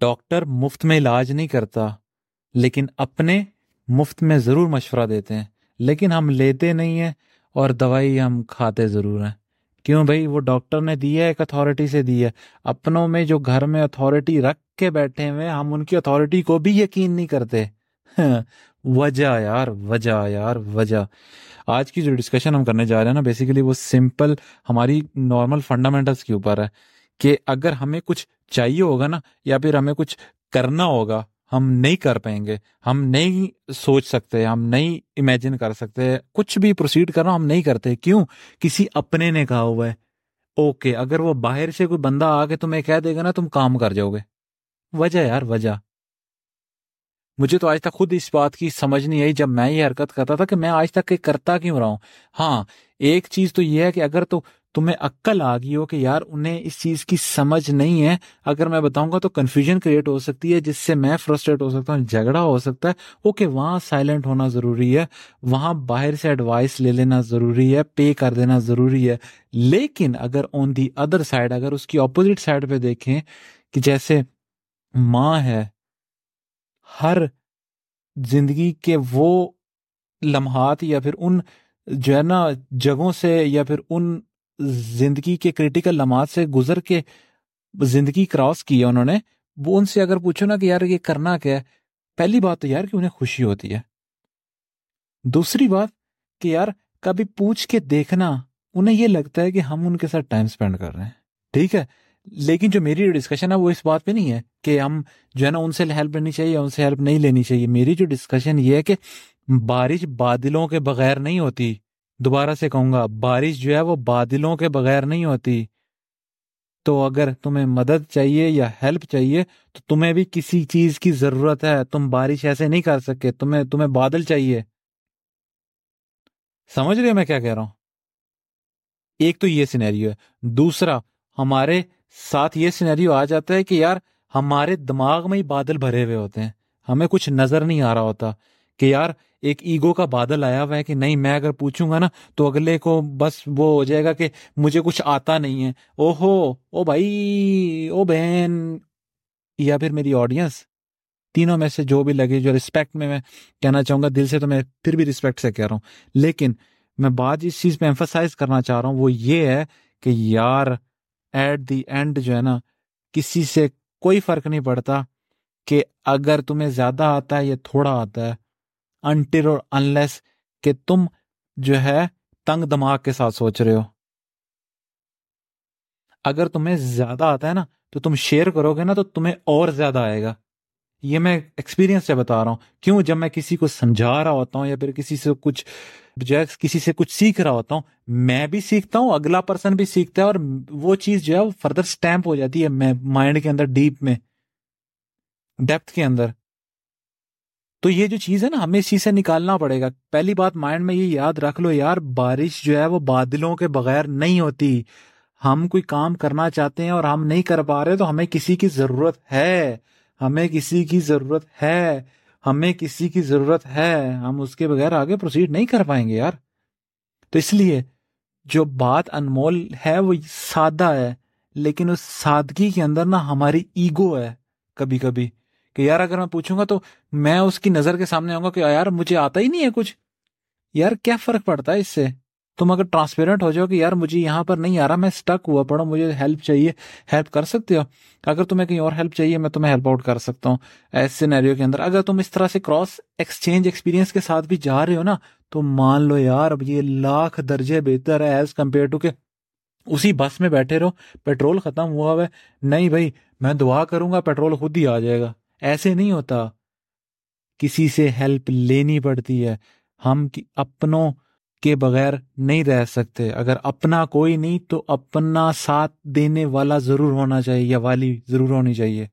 Doctor مفت میں علاج نہیں کرتا، لیکن اپنے مفت میں ضرور مشورہ دیتے ہیں۔ لیکن ہم لیتے نہیں ہیں اور دوائی ہم کھاتے ضرور ہیں۔ کیوں بھائی؟ وہ ڈاکٹر نے دی ہے، ایک اتھارٹی سے دی ہے۔ اپنوں میں جو گھر میں اتھارٹی رکھ کے بیٹھے ہوئے ہم ان کی اتھارٹی کو بھی یقین نہیں کرتے۔ ہاں، وجہ یار وجہ یار، وجہ۔ آج کی جو ڈسکشن ہم کرنے جا رہے ہیں نا بیسیکلی وہ سمپل ہماری نارمل فنڈامنٹلس کے اوپر ہے۔ کہ اگر ہمیں کچھ چاہیے ہوگا نا، یا پھر ہمیں کچھ کرنا ہوگا، ہم نہیں کر پائیں گے، ہم نہیں سوچ سکتے، ہم نہیں امیجن کر سکتے، کچھ بھی پروسیڈ کرنا ہم نہیں کرتے۔ کیوں؟ کسی اپنے نے کہا ہوا ہے۔ اوکے، اگر وہ باہر سے کوئی بندہ آ کے تمہیں کہہ دے گا نا، تم کام کر جاؤ گے۔ وجہ یار، وجہ۔ مجھے تو آج تک خود اس بات کی سمجھ نہیں آئی، جب میں یہ حرکت کرتا تھا کہ میں آج تک کرتا کیوں رہا ہوں؟ ہاں ایک چیز تو یہ ہے کہ اگر تو تمہیں عقل آ گئی ہو کہ یار انہیں اس چیز کی سمجھ نہیں ہے۔ اگر میں بتاؤں گا تو کنفیوژن کریٹ ہو سکتی ہے، جس سے میں فرسٹریٹ ہو سکتا ہوں، جھگڑا ہو سکتا ہے۔ اوکے وہاں سائلنٹ ہونا ضروری ہے، وہاں باہر سے ایڈوائس لے لینا ضروری ہے پے کر دینا ضروری ہے۔ لیکن اگر آن دی ادر سائڈ اگر اس کی اپوزٹ سائڈ پہ دیکھیں کہ جیسے ماں ہے، ہر زندگی کے وہ لمحات یا پھر ان جو ہے نا جگہوں سے یا پھر ان زندگی کے کریٹیکل لمحات سے گزر کے زندگی کراس کی ہے انہوں نے، وہ ان سے اگر پوچھو نا کہ یار یہ کرنا کیا ہے، پہلی بات تو یار کہ انہیں خوشی ہوتی ہے۔ دوسری بات کہ یار کبھی پوچھ کے دیکھنا، انہیں یہ لگتا ہے کہ ہم ان کے ساتھ ٹائم اسپینڈ کر رہے ہیں۔ ٹھیک ہے، لیکن جو میری ڈسکشن ہے وہ اس بات پہ نہیں ہے کہ ہم جو ہے نا ان سے ہیلپ لینی چاہیے ان سے ہیلپ نہیں لینی چاہیے۔ میری جو ڈسکشن یہ ہے کہ بارش بادلوں کے بغیر نہیں ہوتی۔ دوبارہ سے کہوں گا، بارش جو ہے وہ بادلوں کے بغیر نہیں ہوتی۔ تو اگر تمہیں مدد چاہیے یا ہیلپ چاہیے، تو تمہیں بھی کسی چیز کی ضرورت ہے۔ تم بارش ایسے نہیں کر سکے تمہیں تمہیں بادل چاہیے۔ سمجھ رہے ہو میں کیا کہہ رہا ہوں؟ ایک تو یہ سینیریو ہے۔ دوسرا، ہمارے ساتھ یہ سینیریو آ جاتا ہے کہ یار، ہمارے دماغ میں ہی بادل بھرے ہوئے ہوتے ہیں۔ ہمیں کچھ نظر نہیں آ رہا ہوتا۔ کہ یار ایک ایگو کا بادل آیا ہوا ہے کہ نہیں، میں اگر پوچھوں گا نا تو اگلے کو بس وہ ہو جائے گا کہ مجھے کچھ آتا نہیں ہے۔ او ہو او بھائی، او بہن، یا پھر میری آڈینس تینوں میں سے جو بھی لگے، جو رسپیکٹ میں میں کہنا چاہوں گا، دل سے تو میں پھر بھی رسپیکٹ سے کہہ رہا ہوں۔ لیکن میں بات اس چیز پہ ایمفسائز کرنا چاہ رہا ہوں، وہ یہ ہے کہ یار ایٹ دی اینڈ جو ہے نا، کسی سے کوئی فرق نہیں پڑتا کہ اگر تمہیں زیادہ آتا ہے یا تھوڑا آتا ہے انٹر اور انلیس کہ تم جو ہے تنگ دماغ کے ساتھ سوچ رہے ہو۔ اگر تمہیں زیادہ آتا ہے نا تو تم شیئر کرو گے نا تو تمہیں اور زیادہ آئے گا۔ یہ میں ایکسپیرینس سے بتا رہا ہوں۔ کیوں؟ جب میں کسی کو سمجھا رہا ہوتا ہوں یا پھر کسی سے کچھ کسی سے کچھ سیکھ رہا ہوتا ہوں، میں بھی سیکھتا ہوں، اگلا پرسن بھی سیکھتا ہے اور وہ چیز جو ہے وہ فردر اسٹیمپ ہو جاتی ہے میں مائنڈ کے اندر ڈیپ میں ڈیپتھ کے اندر۔ تو یہ جو چیز ہے نا، ہمیں اس چیز سے نکالنا پڑے گا۔ پہلی بات مائنڈ میں یہ یاد رکھ لو یار، بارش جو ہے وہ بادلوں کے بغیر نہیں ہوتی۔ ہم کوئی کام کرنا چاہتے ہیں اور ہم نہیں کر پا رہے تو ہمیں کسی کی ضرورت ہے۔ ہمیں کسی کی ضرورت ہے۔ ہمیں کسی کی ضرورت ہے۔ ہم اس کے بغیر آگے پروسیڈ نہیں کر پائیں گے یار۔ تو اس لیے جو بات انمول ہے وہ سادہ ہے، لیکن اس سادگی کے اندر نا ہماری ایگو ہے کبھی کبھی۔ کہ یار اگر میں پوچھوں گا تو میں اس کی نظر کے سامنے آؤں گا کہ یار مجھے آتا ہی نہیں ہے کچھ۔ یار کیا فرق پڑتا ہے اس سے؟ تم اگر ٹرانسپیرنٹ ہو جاؤ کہ یار مجھے یہاں پر نہیں آ رہا، میں اسٹک ہوا پڑا مجھے ہیلپ چاہیے۔ ہیلپ کر سکتے ہو؟ اگر تمہیں کہیں اور ہیلپ چاہیے، میں تمہیں ہیلپ آؤٹ کر سکتا ہوں ایسے سینیریو کے اندر۔ اگر تم اس طرح سے کراس ایکسچینج ایکسپیرینس کے ساتھ بھی جا رہے ہو نا، تو مان لو یار، اب یہ لاکھ درجے بہتر ہے ایز کمپیئر ٹو کہ اسی بس میں بیٹھے رہو پیٹرول ختم ہوا ہوا ہے۔ نہیں بھائی، میں دعا کروں گا پیٹرول خود ہی آ جائے گا۔ ایسے نہیں ہوتا۔ کسی سے ہیلپ لینی پڑتی ہے۔ ہم اپنوں کے بغیر نہیں رہ سکتے۔ اگر اپنا کوئی نہیں تو اپنا ساتھ دینے والا ضرور ہونا چاہیے یا والی ضرور ہونی چاہیے۔